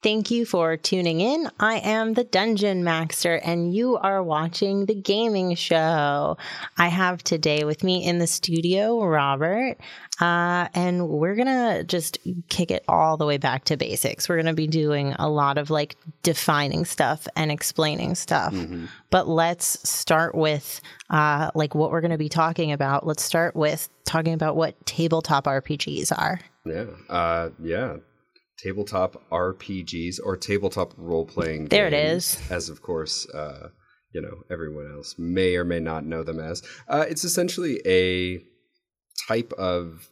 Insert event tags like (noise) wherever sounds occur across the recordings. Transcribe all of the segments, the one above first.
Thank you for tuning in. I am the Dungeon Master, and you are watching the gaming show. I have today with me in the studio Robert, uh, and we're gonna just kick it all the way back to basics. We're gonna be doing a lot of like defining stuff and explaining stuff. But let's start with uh, like what we're gonna be talking about. Let's start with talking about what tabletop RPGs are. Yeah. Uh, yeah. Tabletop RPGs or tabletop role playing. There it is. As of course, uh, you know, everyone else may or may not know them as. Uh, it's essentially a type of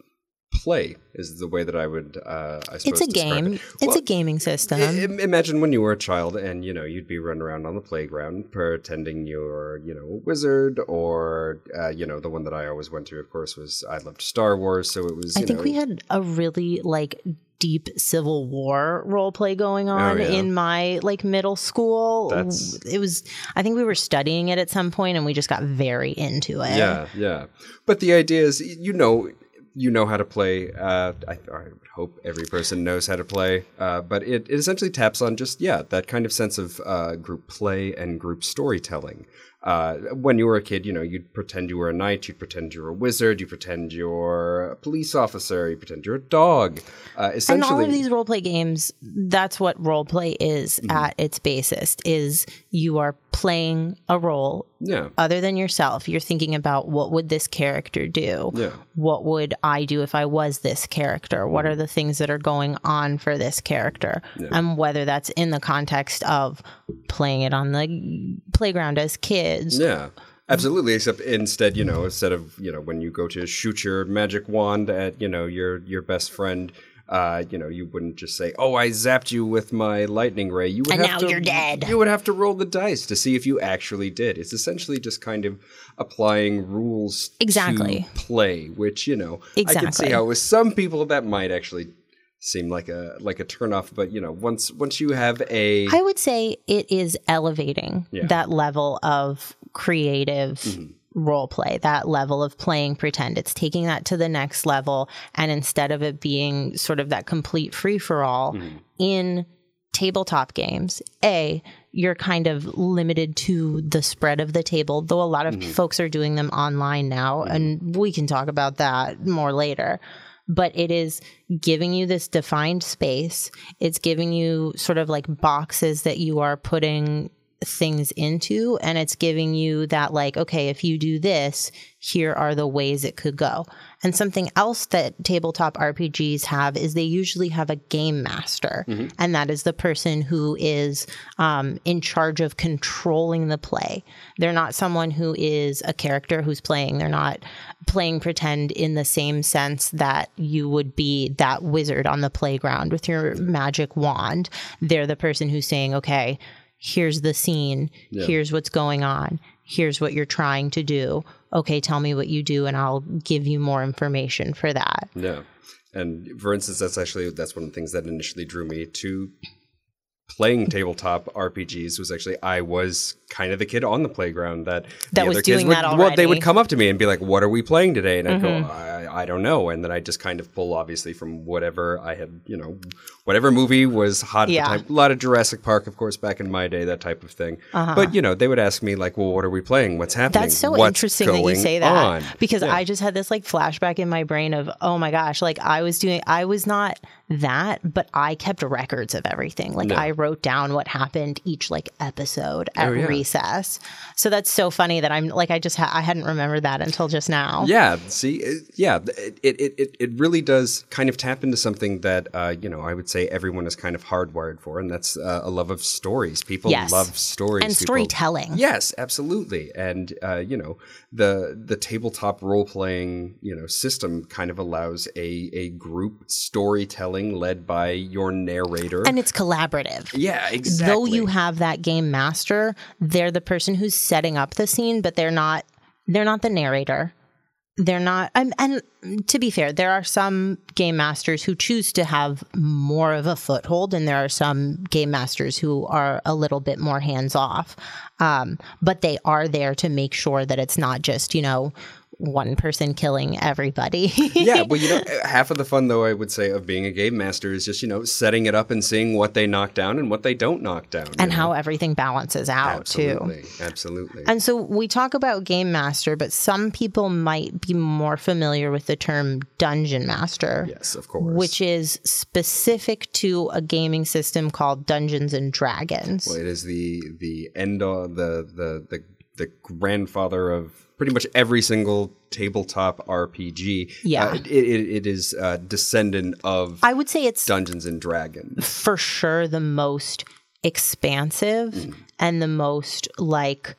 play, is the way that I would, uh, I suppose, It's a game. it. It's Well, a gaming system. I- imagine when you were a child and you know you'd be running around on the playground pretending you're you know a wizard or uh, you know the one that I always went to of course was I loved Star Wars so it was I think know, we had a really like deep Civil War role play going on Oh, yeah. in my like middle school. That's- It was I think we were studying it at some point and we just got very into it. yeah yeah but the idea is you know you know how to play uh, I, I hope every person knows how to play uh, but it, it essentially taps on just yeah that kind of sense of uh, group play and group storytelling uh, when you were a kid, you know, you'd pretend you were a knight, you'd pretend you were a wizard, you pretend you're a police officer, you pretend you're a dog. Uh, And all of these role play games, that's what role play is Mm-hmm. at its basest is you are playing a role yeah, other than yourself. You're thinking about what would this character do? yeah, what would I do if I was this character? What are the things that are going on for this character? And whether that's in the context of playing it on the playground as kids. yeah. Absolutely, except instead, you know, instead of you know when you go to shoot your magic wand at you know your your best friend, uh, you know, you wouldn't just say, "Oh, I zapped you with my lightning ray." You would And have now to, you're dead. You would have to roll the dice to see if you actually did. It's essentially just kind of applying rules Exactly. to play, which you know, I can see how with some people that might actually seem like a like a turnoff, but you know, once once you have a I would say it is elevating Yeah. that level of creative Mm-hmm. Role play, that level of playing pretend. It's taking that to the next level. And instead of it being sort of that complete free for all Mm-hmm. in tabletop games, A, you're kind of limited to the spread of the table, though a lot of Mm-hmm. folks are doing them online now. And we can talk about that more later but it is giving you this defined space. It's giving you sort of like boxes that you are putting things into and it's giving you that like okay if you do this here are the ways it could go. And something else that tabletop rpgs have is they usually have a game master. And that is the person who is um, in charge of controlling the play. They're not someone who is a character who's playing. They're not playing pretend in the same sense that you would be that wizard on the playground with your magic wand. They're the person who's saying okay here's the scene here's what's going on here's what you're trying to do. Okay tell me what you do and i'll give you more information for that. Yeah. And for instance, that's actually that's one of the things that initially drew me to playing tabletop RPGs was actually I was kind of the kid on the playground that That the was other kids doing would, that Well, they would come up to me and be like, "What are we playing today?" And I'd Mm-hmm. go, I, "I don't know." And then I just kind of pull obviously from whatever I had, you know, whatever movie was hot Yeah. at the time. A lot of Jurassic Park, of course, back in my day, that type of thing. But you know, they would ask me like, "Well, what are we playing? What's happening?" Uh-huh. That's so What's interesting that you say that on?" because I just had this like flashback in my brain of oh my gosh, like I was doing, I was not that, but I kept records of everything. Like I wrote down what happened each like episode at Oh, yeah. recess. So that's so funny that I'm like I just ha- I hadn't remembered that until just now. Yeah, see, it, yeah, it, it, it, it really does kind of tap into something that, uh, you know, I would say everyone is kind of hardwired for, and that's uh, a love of stories. People Yes. love stories. And People- storytelling. Yes, absolutely. And, uh, you know, the the tabletop role playing, you know, system kind of allows a, a group storytelling led by your narrator. And it's collaborative. Yeah, exactly. Though you have that game master, they're the person who's setting up the scene, but they're not they're not the narrator. They're not and, and to be fair, there are some game masters who choose to have more of a foothold and there are some game masters who are a little bit more hands off. Um, but they are there to make sure that it's not just, you know, one person killing everybody. yeah, (laughs) well, you know, half of the fun, though, I would say, of being a game master is just, you know, setting it up and seeing what they knock down and what they don't knock down. and you how know? everything balances out, Absolutely. too. Absolutely. And so we talk about game master, but some people might be more familiar with the term dungeon master. yes, of course. Which is specific to a gaming system called Dungeons and Dragons. Well, it is the the end all the the the the grandfather of pretty much every single tabletop RPG. Yeah. Uh, it, it, it is uh, descendant of I would say it's Dungeons and Dragons. for sure the most expansive Mm. and the most like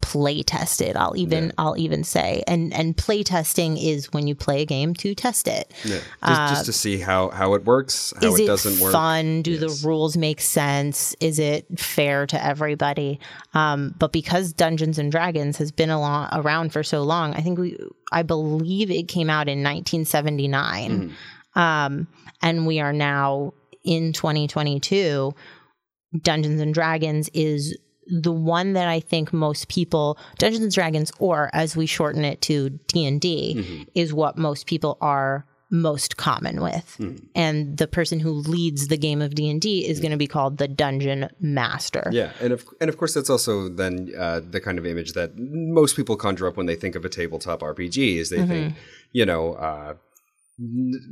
play tested i'll even i'll even say and and play testing is when you play a game to test it Yeah. Just, just to see how how it works, how Uh, it it doesn't work. fun do Yes. the rules make sense is it fair to everybody um, but because dungeons and dragons has been along, around for so long i think we i believe it came out in 1979 Mm-hmm. um, and we are now in 2022 dungeons and dragons is the one that i think most people dungeons and dragons or as we shorten it to d&d Mm-hmm. is what most people are most common with Hmm. and the person who leads the game of d&d is going to be called the dungeon master Yeah, and of and of course that's also then uh, the kind of image that most people conjure up when they think of a tabletop RPG. Is they Mm-hmm. think, you know, uh,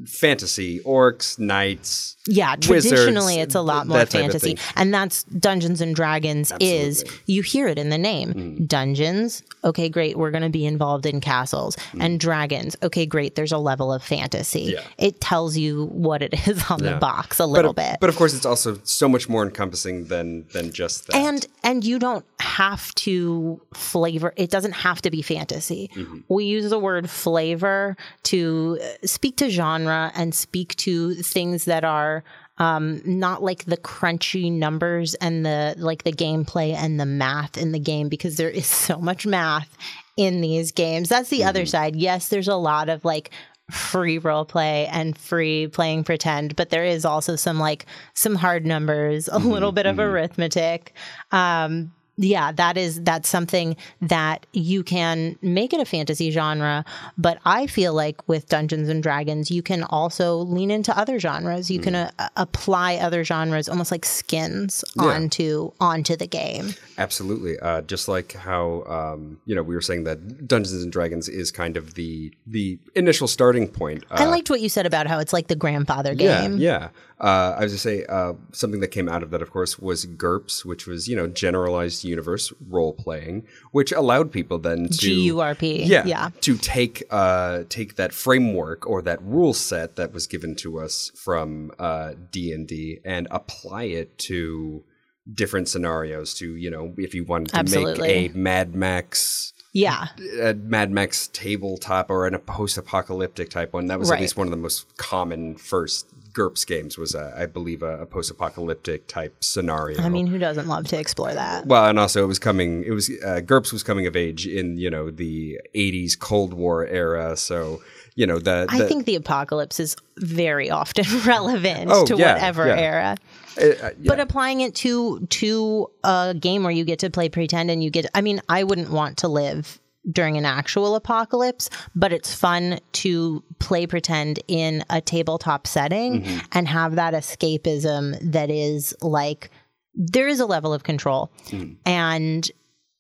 fantasy, orcs, knights. Yeah, wizards, traditionally it's a lot more that type of fantasy. And that's Dungeons and Dragons is Absolutely. Mm. you hear it in the name. Dungeons, okay, great, we're going to be involved in castles. And dragons, okay, great, there's a level of fantasy. Mm. Yeah. It tells you what it (laughs) is on the box a But little bit. but of course it's also so much more encompassing than than just that. and and you don't have to flavor it doesn't have to be fantasy Mm-hmm. we use the word flavor to uh, speak to genre and speak to things that are um, not like the crunchy numbers and the like the gameplay and the math in the game because there is so much math in these games. That's the other side. Yes there's a lot of like free role play and free playing pretend but there is also some like some hard numbers a little bit of arithmetic um yeah that is that's something that you can make it a fantasy genre but i feel like with dungeons and dragons you can also lean into other genres you can uh, apply other genres almost like skins onto onto the game Absolutely. Uh, just like how um, you know we were saying that Dungeons and Dragons is kind of the the initial starting point. Uh, i liked what you said about how it's like the grandfather yeah, game yeah. Uh, I was to say uh, something that came out of that, of course, was GURPS, which was you know generalized universe role playing, which allowed people then to g-u-r-p yeah, yeah to take uh, take that framework or that rule set that was given to us from uh, D and D and apply it to different scenarios. To you know, if you wanted to Absolutely. make a Mad Max. yeah A Mad Max tabletop or an, a post-apocalyptic type one. That was Right. at least one of the most common first GURPS games. Was uh, I believe a, a post-apocalyptic type scenario. i mean who doesn't love to explore that Well, and also it was coming. It was uh, GURPS was coming of age in you know the '80s Cold War era. So you know the, I think the apocalypse is very often (laughs) relevant Oh, to yeah, whatever yeah. era. uh, uh, yeah. But applying it to to a game where you get to play pretend and you get I mean, I wouldn't want to live during an actual apocalypse, but it's fun to play pretend in a tabletop setting Mm-hmm. and have that escapism that is like there is a level of control. Mm-hmm. And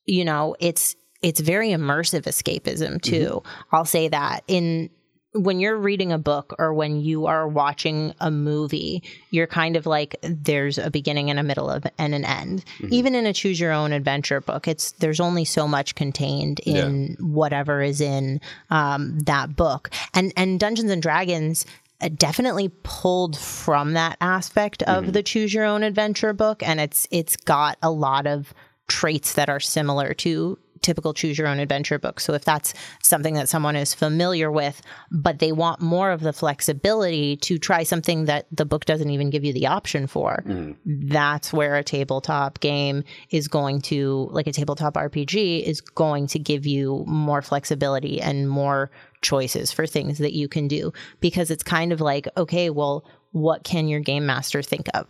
you know, it's it's very immersive escapism too. Mm-hmm. I'll say that in when you're reading a book or when you are watching a movie, you're kind of like there's a beginning and a middle of and an end. Mm-hmm. Even in a choose your own adventure book, it's there's only so much contained in whatever is in um, that book. And and Dungeons and Dragons uh, definitely pulled from that aspect of Mm-hmm. the choose your own adventure book and it's it's got a lot of traits that are similar to typical choose your own adventure book. So if that's something that someone is familiar with, but they want more of the flexibility to try something that the book doesn't even give you the option for, mm-hmm. that's where a tabletop game is going to, like a tabletop RPG, is going to give you more flexibility and more choices for things that you can do because it's kind of like, okay, well, what can your game master think of?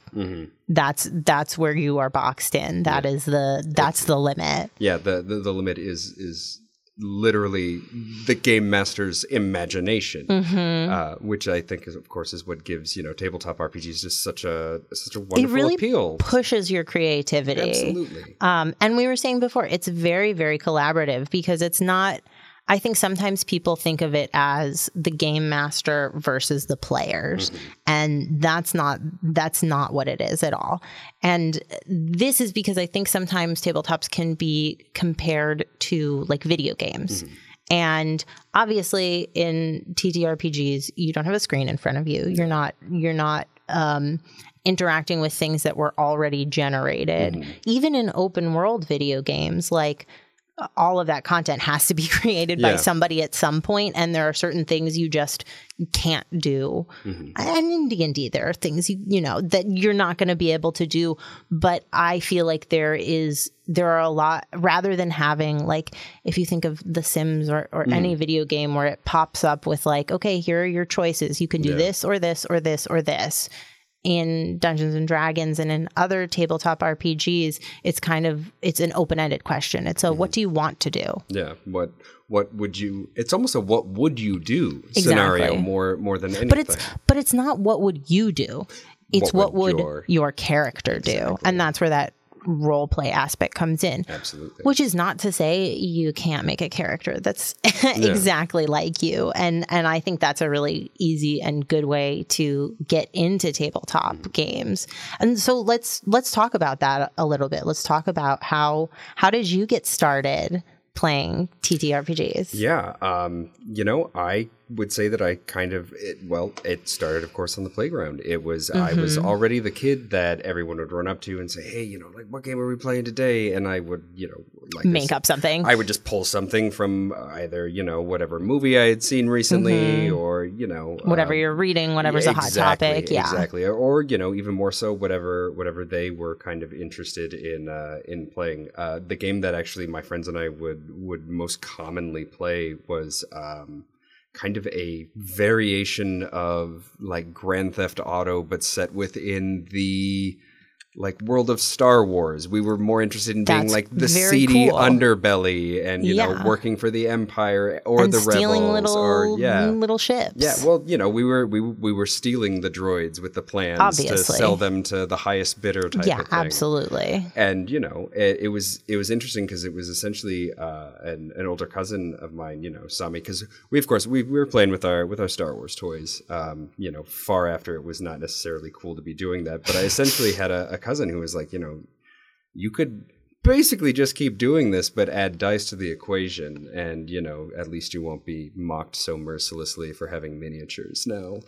That's that's where you are boxed in. That is the that's the limit. yeah, the, the the limit is is literally the game master's imagination, Mm-hmm. uh, which I think is, of course, is what gives you know tabletop RPGs just such a such a wonderful it really appeal. Pushes your creativity. Absolutely. Um, and we were saying before, it's very, very collaborative because it's not. I think sometimes people think of it as the game master versus the players, mm-hmm. and that's not that's not what it is at all. And this is because I think sometimes tabletops can be compared to like video games. Mm-hmm. And obviously, in TTRPGs, you don't have a screen in front of you. You're not. You're not. Um, interacting with things that were already generated. Mm-hmm. Even in open world video games, like all of that content has to be (laughs) created by somebody at some point, and there are certain things you just can't do. Mm-hmm. And in D and D, there are things you you know that you're not going to be able to do. But I feel like there is there are a lot rather than having like if you think of The Sims or, or any mm. video game where it pops up with like okay here are your choices you can do Yeah. this or this or this or this in Dungeons and Dragons and in other tabletop RPGs, it's kind of it's an open-ended question. It's a what mm-hmm. do you want to do? Yeah. What what would you? It's almost a what would you do scenario Exactly. more more than anything. But it's but it's not what would you do. It's What what, would would, your- your, character do. And that's where that role play aspect comes in. Absolutely. Which is not to say you can't make a character that's (laughs) exactly like you. And and I think that's a really easy and good way to get into tabletop Mm-hmm. games. And so let's let's talk about that a little bit. Let's talk about how how did you get started playing TTRPGs? Yeah, um, you know, I would say that I kind of it, well, it started, of course, on the playground. It was I was Mm-hmm. already the kid that everyone would run up to and say, "Hey, you know, like what game are we playing today?" And I would, you know, like Make this- up something. I would just pull something from either you know whatever movie I had seen recently, or you know Mm-hmm. whatever um, you're reading, whatever's a hot topic. Yeah. exactly. Or, or you know, even more so, whatever whatever they were kind of interested in uh, in playing. Uh, the game that actually my friends and I would would most commonly play was. Um, Kind of a variation of like Grand Theft Auto, but set within the like world of Star Wars. We were more interested in being That's like the seedy cool. underbelly, and you know, working for the Empire or and the stealing rebels, little or yeah, little ships. yeah, well, you know, we were we we were stealing the droids with the plans to sell them to the highest bidder type yeah, of thing. absolutely. And you know, it, it was it was interesting because it was essentially uh, an an older cousin of mine, you know, saw me because we of course we, we were playing with our with our Star Wars toys, um, you know, far after it was not necessarily cool to be doing that. But I essentially had a, a cousin who was like, you know, you could basically just keep doing this but add dice to the equation and you know at least you won't be mocked so mercilessly for having miniatures now.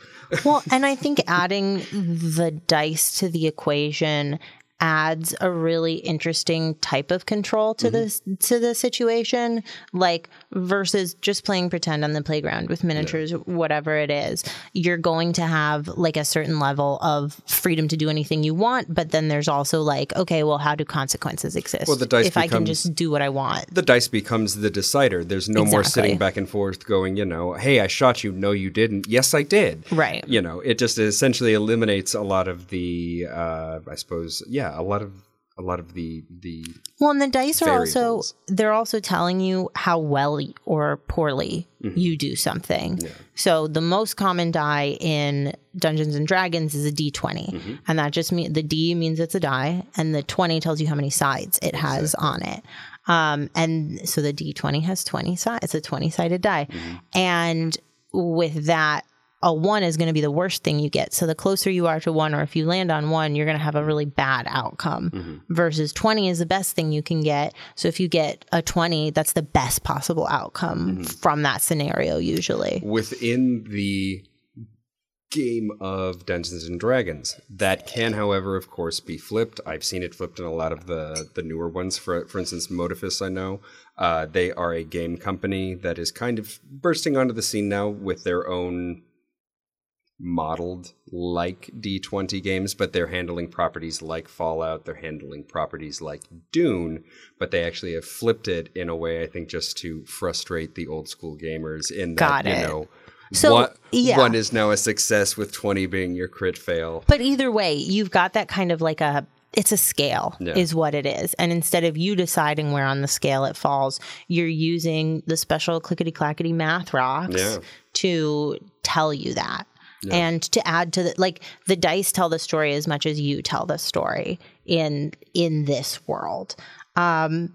Well, and I think adding the dice to the equation adds a really interesting type of control to this to the situation like versus just playing pretend on the playground with miniatures whatever it is. You're going to have like a certain level of freedom to do anything you want but then there's also like okay well how do consequences exist? Well, the dice if i can just do what i want. The dice becomes the decider. There's no more sitting back and forth going you know hey i shot you. No you didn't. Yes i did. Right. you know it just essentially eliminates a lot of the uh i suppose yeah a lot of a lot of the the Well, and the dice are also they're also telling you how well or poorly Mm-hmm. you do something. So the most common die in Dungeons and Dragons is a D20, Mm-hmm. and that just means the D means it's a die, and the 20 tells you how many sides it has on it. Um, and so the D20 has 20 sides. It's a 20 sided die, Mm-hmm. and with that. A one is going to be the worst thing you get. So the closer you are to one, or if you land on one, you're going to have a really bad outcome. Mm-hmm. Versus 20 is the best thing you can get. So if you get a 20, that's the best possible outcome Mm-hmm. from that scenario, usually. within the game of Dungeons and Dragons. That can, however, of course, be flipped. I've seen it flipped in a lot of the the newer ones. For for instance, Modiphius, I know uh, they are a game company that is kind of bursting onto the scene now with their own modeled like D20 games, but they're handling properties like Fallout, they're handling properties like Dune, but they actually have flipped it in a way I think just to frustrate the old school gamers in that Got you it. know So, one, yeah. one is now a success with 20 being your crit fail. But either way, you've got that kind of like a it's a scale Yeah. is what it is and instead of you deciding where on the scale it falls you're using the special clickety clackety math rocks Yeah. to tell you that and to add to the like the dice tell the story as much as you tell the story in in this world. Um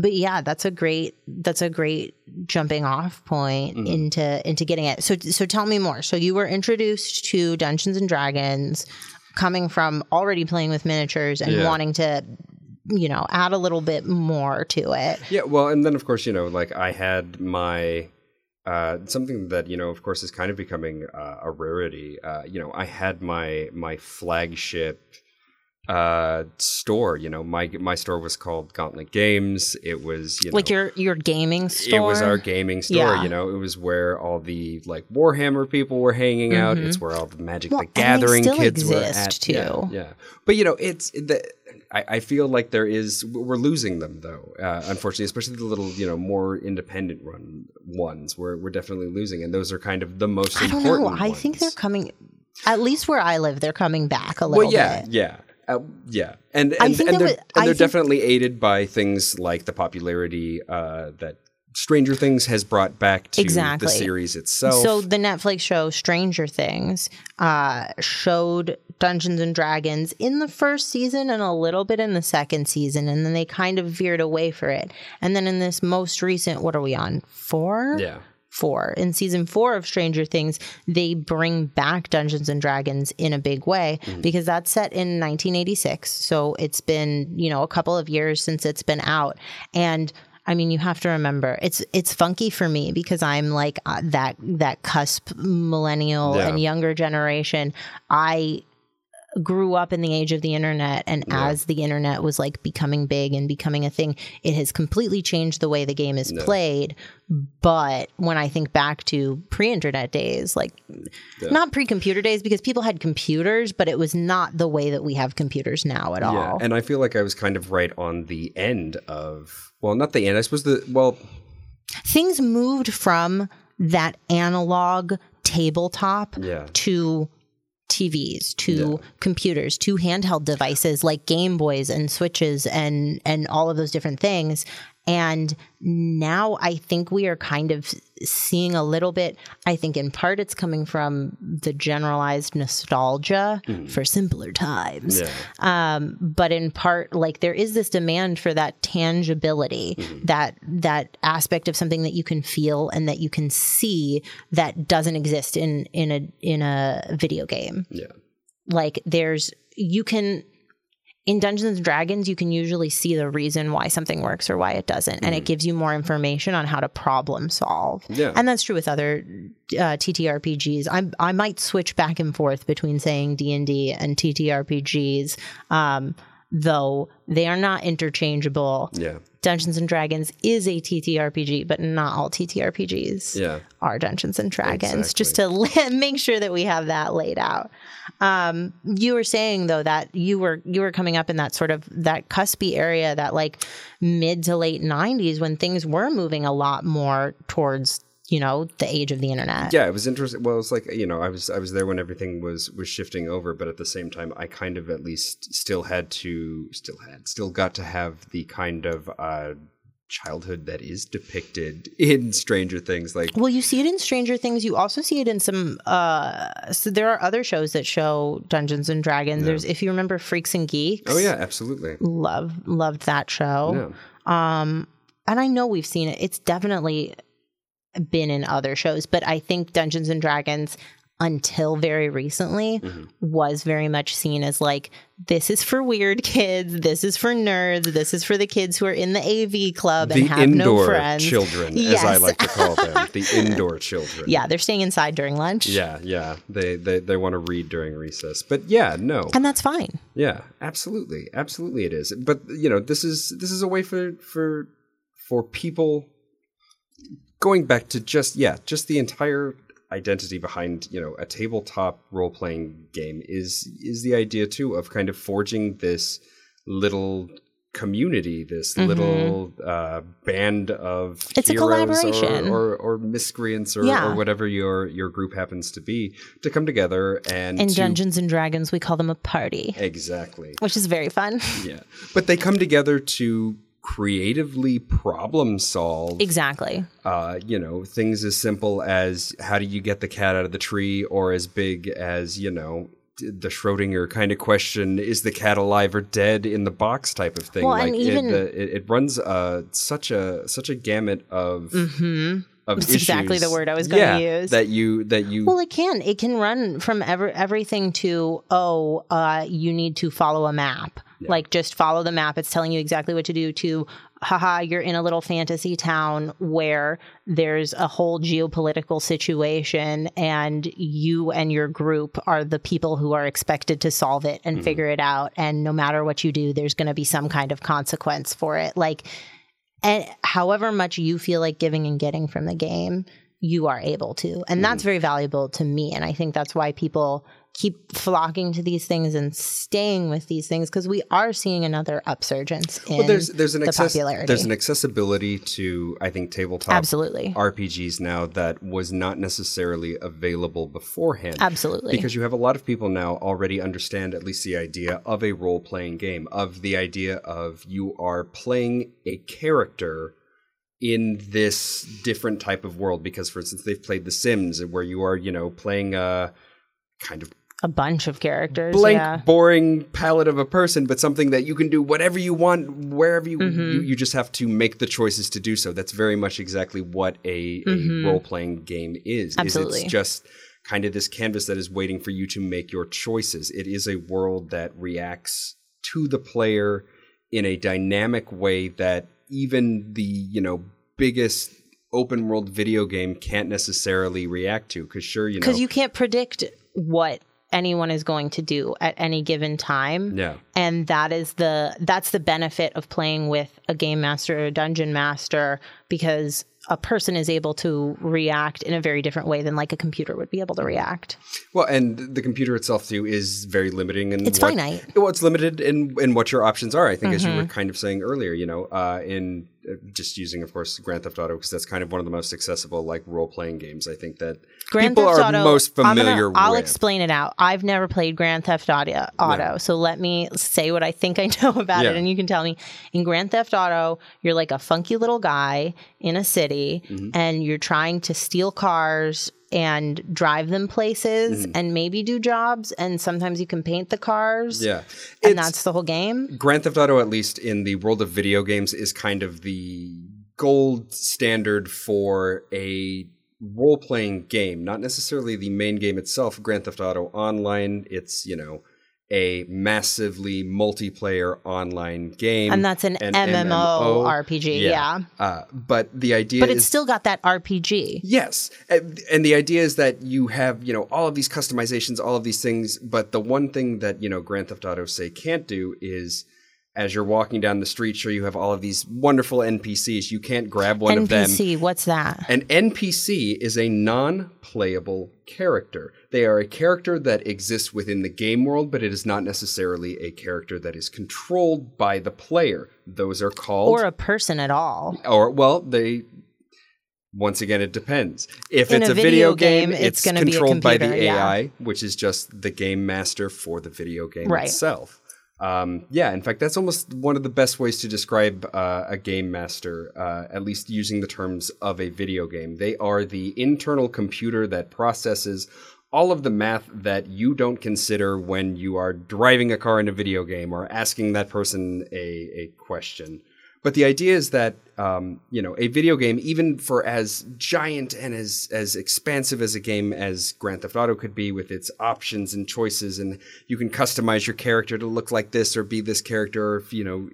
but yeah that's a great that's a great jumping off point Mm-hmm. into into getting it. So so tell me more. So you were introduced to dungeons and dragons coming from already playing with miniatures and Yeah. wanting to you know add a little bit more to it. Yeah, well, and then of course, you know, like I had my uh, something that you know, of course, is kind of becoming uh, a rarity. Uh, you know, I had my my flagship uh store you know my my store was called gauntlet games it was you know like your your gaming store it was our gaming store Yeah. you know it was where all the like warhammer people were hanging out it's where all the magic Mm-hmm. Well, the gathering kids were exist, at too. yeah but you know it's the I, I feel like there is we're losing them though uh, unfortunately especially the little you know more independent run ones we're, we're definitely losing and those are kind of the most I don't important know. I think they're coming. At least where I live, they're coming back a little bit. well yeah bit. yeah uh, yeah, and and, and they're, was- and they're definitely aided by things like the popularity uh, that Stranger Things has brought back to Exactly. the series itself. So the Netflix show Stranger Things uh, showed Dungeons and Dragons in the first season and a little bit in the second season, and then they kind of veered away for it. And then in this most recent, what are we on? Four. yeah, four. In season four of Stranger Things, they bring back Dungeons and Dragons in a big way because that's set in 1986. So it's been, you know, a couple of years since it's been out. And I mean, you have to remember it's it's funky for me because I'm like uh, that that cusp millennial Yeah. and younger generation. I grew up in the age of the internet and as the internet was like becoming big and becoming a thing it has completely changed the way the game is played but when i think back to pre-internet days like not pre-computer days because people had computers but it was not the way that we have computers now at yeah, all and I feel like I was kind of right on the end of well, not the end. I suppose the well, things moved from that analog tabletop Yeah. to TVs, to computers, to handheld devices like Game Boys and Switches and and all of those different things. And now I think we are kind of seeing a little bit. I think in part it's coming from the generalized nostalgia for simpler times. yeah, um, but in part like there is this demand for that tangibility that that aspect of something that you can feel and that you can see that doesn't exist in in a in a video game yeah, like there's you can in Dungeons and Dragons you can usually see the reason why something works or why it doesn't and it gives you more information on how to problem solve. Yeah. and that's true with other uh, TTRPGs I I might switch back and forth between saying D&D and TTRPGs um, though they are not interchangeable. Yeah, Dungeons and Dragons is a TTRPG but not all TTRPGs yeah. are Dungeons and Dragons, just to (laughs) la- make sure that we have that laid out. Um, you were saying though that you were you were coming up in that sort of that cuspy area, that like mid to late '90s when things were moving a lot more towards you know the age of the internet. Yeah, it was interesting. Well, it's like you know, I was I was there when everything was was shifting over, but at the same time, I kind of at least still had to, still had, still got to have the kind of uh, childhood that is depicted (laughs) in Stranger Things. Like, Well, you see it in Stranger Things. You also see it in some. Uh, so there are other shows that show Dungeons and Dragons. There's, if you remember, Freaks and Geeks. oh yeah, absolutely. love loved that show. Yeah. Um, and I know we've seen it. It's definitely been in other shows, but I think Dungeons and Dragons until very recently Mm-hmm. was very much seen as like this is for weird kids, this is for nerds, this is for the kids who are in the AV club and The have no indoor friends. children, as I like to call them, (laughs) the indoor children. Yeah, they're staying inside during lunch. Yeah, yeah. They they they want to read during recess. But yeah, no. And that's fine. Yeah, absolutely. Absolutely it is. But you know, this is this is a way for for for people going back to just yeah, just the entire identity behind, you know, a tabletop role-playing game is is the idea too of kind of forging this little community, this little uh, band of Mm-hmm. It's a collaboration. or, or, or miscreants or, Yeah. or whatever your your group happens to be to come together and In to- Dungeons and Dragons, we call them a party, exactly which is very fun. yeah, but they come together to creatively problem solve exactly. uh, you know, things as simple as how do you get the cat out of the tree, or as big as, you know, the Schrodinger kind of question: Is the cat alive or dead in the box type of thing? Well, like and even- it, the, it, it runs uh, such a such a gamut of of That's exactly the word I was gonna Yeah, use. That you that you Well, it can. It can run from every, everything to, oh, uh, you need to follow a map. Like just follow the map. It's telling you exactly what to do to, haha, you're in a little fantasy town where there's a whole geopolitical situation and you and your group are the people who are expected to solve it and mm. figure it out. And no matter what you do, there's going to be some kind of consequence for it. Like, and however much you feel like giving and getting from the game, you are able to. And that's mm. very valuable to me. And I think that's why people keep flocking to these things and staying with these things because we are seeing another upsurge in well, there's there's an the access, popularity. there's an accessibility to I think tabletop Absolutely. RPGs now that was not necessarily available beforehand. Absolutely. Because you have a lot of people now already understand at least the idea of a role playing game, of the idea of you are playing a character in this different type of world. Because, for instance, they've played The Sims, where you are, you know, playing a kind of a bunch of characters. blank, yeah. boring palette of a person, but something that you can do whatever you want, wherever you, Mm-hmm. you you just have to make the choices to do so. That's very much exactly what a, a role playing game is. Mm-hmm. Absolutely. Is it's just kind of this canvas that is waiting for you to make your choices. It is a world that reacts to the player in a dynamic way that even the you know biggest open world video game can't necessarily react to. Because sure, you know, Because you can't predict what anyone is going to do at any given time. yeah. and that is the that's the benefit of playing with a game master or a dungeon master because a person is able to react in a very different way than like a computer would be able to react. Well, and the computer itself too is very limiting, and It's finite. Well, it's limited in in what your options are. I think, as you Mm-hmm. were kind of saying earlier, you know, uh, in just using, of course, Grand Theft Auto because that's kind of one of the most accessible like role playing games. I think that Grand people Theft are Auto, most I'm gonna- familiar I'll with. explain it out. I've never played Grand Theft Auto, Auto so let me say what I think I (laughs) know about Yeah. it, and you can tell me. In Grand Theft Auto, you're like a funky little guy in a city, Mm-hmm. and you're trying to steal cars and drive them places, Mm-hmm. and maybe do jobs, and sometimes you can paint the cars. yeah, and It's- that's the whole game. Grand Theft Auto, at least in the world of video games, is kind of the gold standard for a role playing game. Not necessarily the main game itself, Grand Theft Auto Online. It's, you know, a massively multiplayer online game. And that's an, MMO, RPG, yeah. Uh, but the idea But is it's still got that RPG. Yes. And and the idea is that you have, you know, all of these customizations, all of these things, but the one thing that, you know, Grand Theft Auto say can't do is as you're walking down the street, sure you have all of these wonderful NPCs. You can't grab one of them. NPC, what's that? An NPC is a non-playable character. They are a character that exists within the game world, but it is not necessarily a character that is controlled by the player. Those are called Or a person at all. or well they once again it depends if In it's a video, video game, game, it's it's, gonna be a controlled by the computer, yeah. ai which is just the game master for the video game Right. itself um, yeah in fact that's almost one of the best ways to describe uh, a game master uh, at least using the terms of a video game they are the internal computer that processes all of the math that you don't consider when you are driving a car in a video game or asking that person a, a question. But the idea is that um, you know a video game, even for as giant and as as expansive as a game as Grand Theft Auto could be, with its options and choices, and you can customize your character to look like this or be this character, or you know.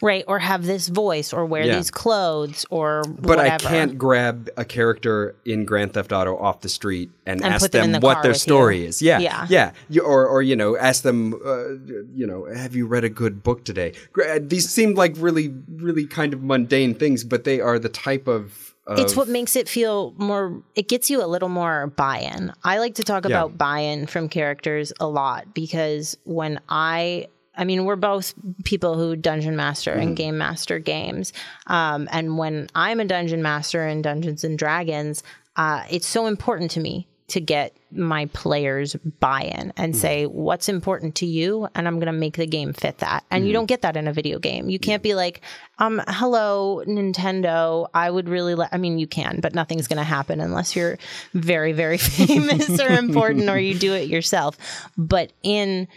Right. Or have this voice or wear Yeah. these clothes or But whatever. I can't grab a character in Grand Theft Auto off the street and, And ask them them the what their story you. is. Yeah, Yeah. yeah. You, or or you know, ask them, uh, you know, have you read a good book today? These seem like really, really kind of mundane things, but they are the type of. of It's what makes it feel more, it gets you a little more buy in. I like to talk Yeah. about buy in from characters a lot because when I I mean, we're both people who dungeon master and game master games. Um, and when I'm a dungeon master in Dungeons and Dragons, uh, it's so important to me to get my players buy-in and say what's important to you? And i'm going to make the game fit that. And you don't get that in a video game. You can't be like um hello nintendo. I would really li-. i mean you can but nothing's going to happen unless you're very very (laughs) famous or (laughs) important or you do it yourself. But in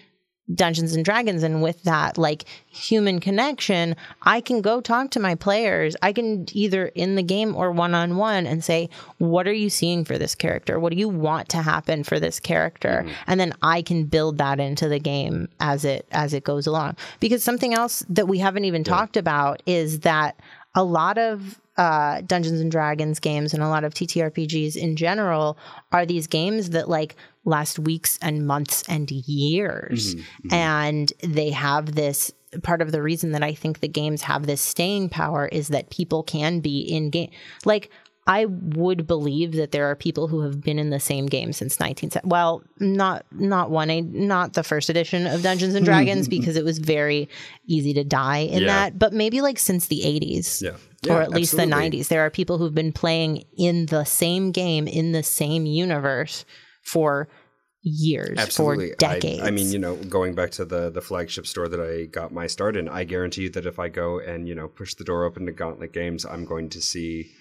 Dungeons and Dragons and with that like human connection, I can go talk to my players. I can either in the game or one on one and say, What are you seeing for this character? What do you want to happen for this character? And then I can build that into the game as it as it goes along. Because something else that we haven't even talked about is that a lot of uh, Dungeons and Dragons games and a lot of TTRPGs in general are these games that like last weeks and months and years. Mm-hmm, mm-hmm. And they have this part of the reason that I think the games have this staying power is that people can be in game. Like, I would believe that there are people who have been in the same game since 1970. Well, not not one, a- not the first edition of Dungeons and Dragons mm-hmm, because it was very easy to die in Yeah. that, but maybe like since the 80s Yeah. or at least absolutely. the 90s. There are people who've been playing in the same game in the same universe for years, Absolutely. for decades. I, I mean, you know, going back to the the flagship store that I got my start in, I guarantee you that if I go and you know push the door open to Gauntlet Games, I'm going to see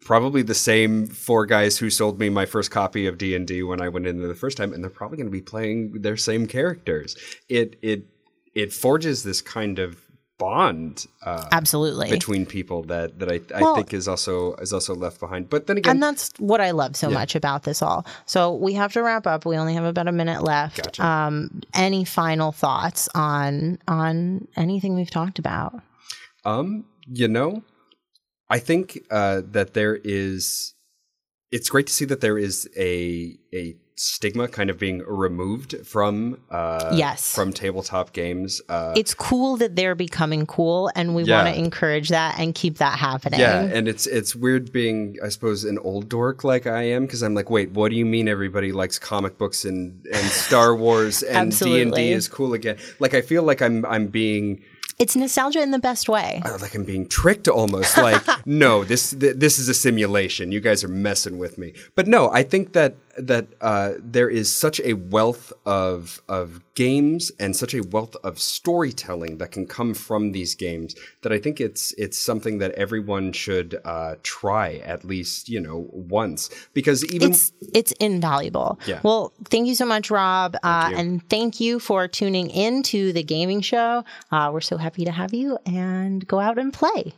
probably the same four guys who sold me my first copy of D and D when I went in there the first time, and they're probably going to be playing their same characters. It it it forges this kind of bond uh, Absolutely. between people that that I, I Well- think is also is also left behind. But then again, and that's what I love so much about this all. So we have to wrap up. We only have about a minute left. Gotcha. Um, any final thoughts on on anything we've talked about? Um, you know, I think uh, that there is. It's great to see that there is a a stigma kind of being removed from uh, Yes. from tabletop games. Uh, It's cool that they're becoming cool, and we Yeah. want to encourage that and keep that happening. yeah, and it's it's weird being, I suppose, an old dork like I am because I'm like, wait, what do you mean everybody likes comic books and and Star Wars (laughs) and D and D is cool again? Like I feel like I'm I'm being It's nostalgia in the best way. like I'm being tricked almost. Like, (laughs) no, this th- this is a simulation. You guys are messing with me. But no, I think that that uh, there is such a wealth of of games and such a wealth of storytelling that can come from these games that I think it's it's something that everyone should uh, try at least you know once because even it's it's invaluable. Yeah. Well, thank you so much, Rob, uh, you. and thank you for tuning in to the gaming show. Uh, we're so happy to have you, and go out and play.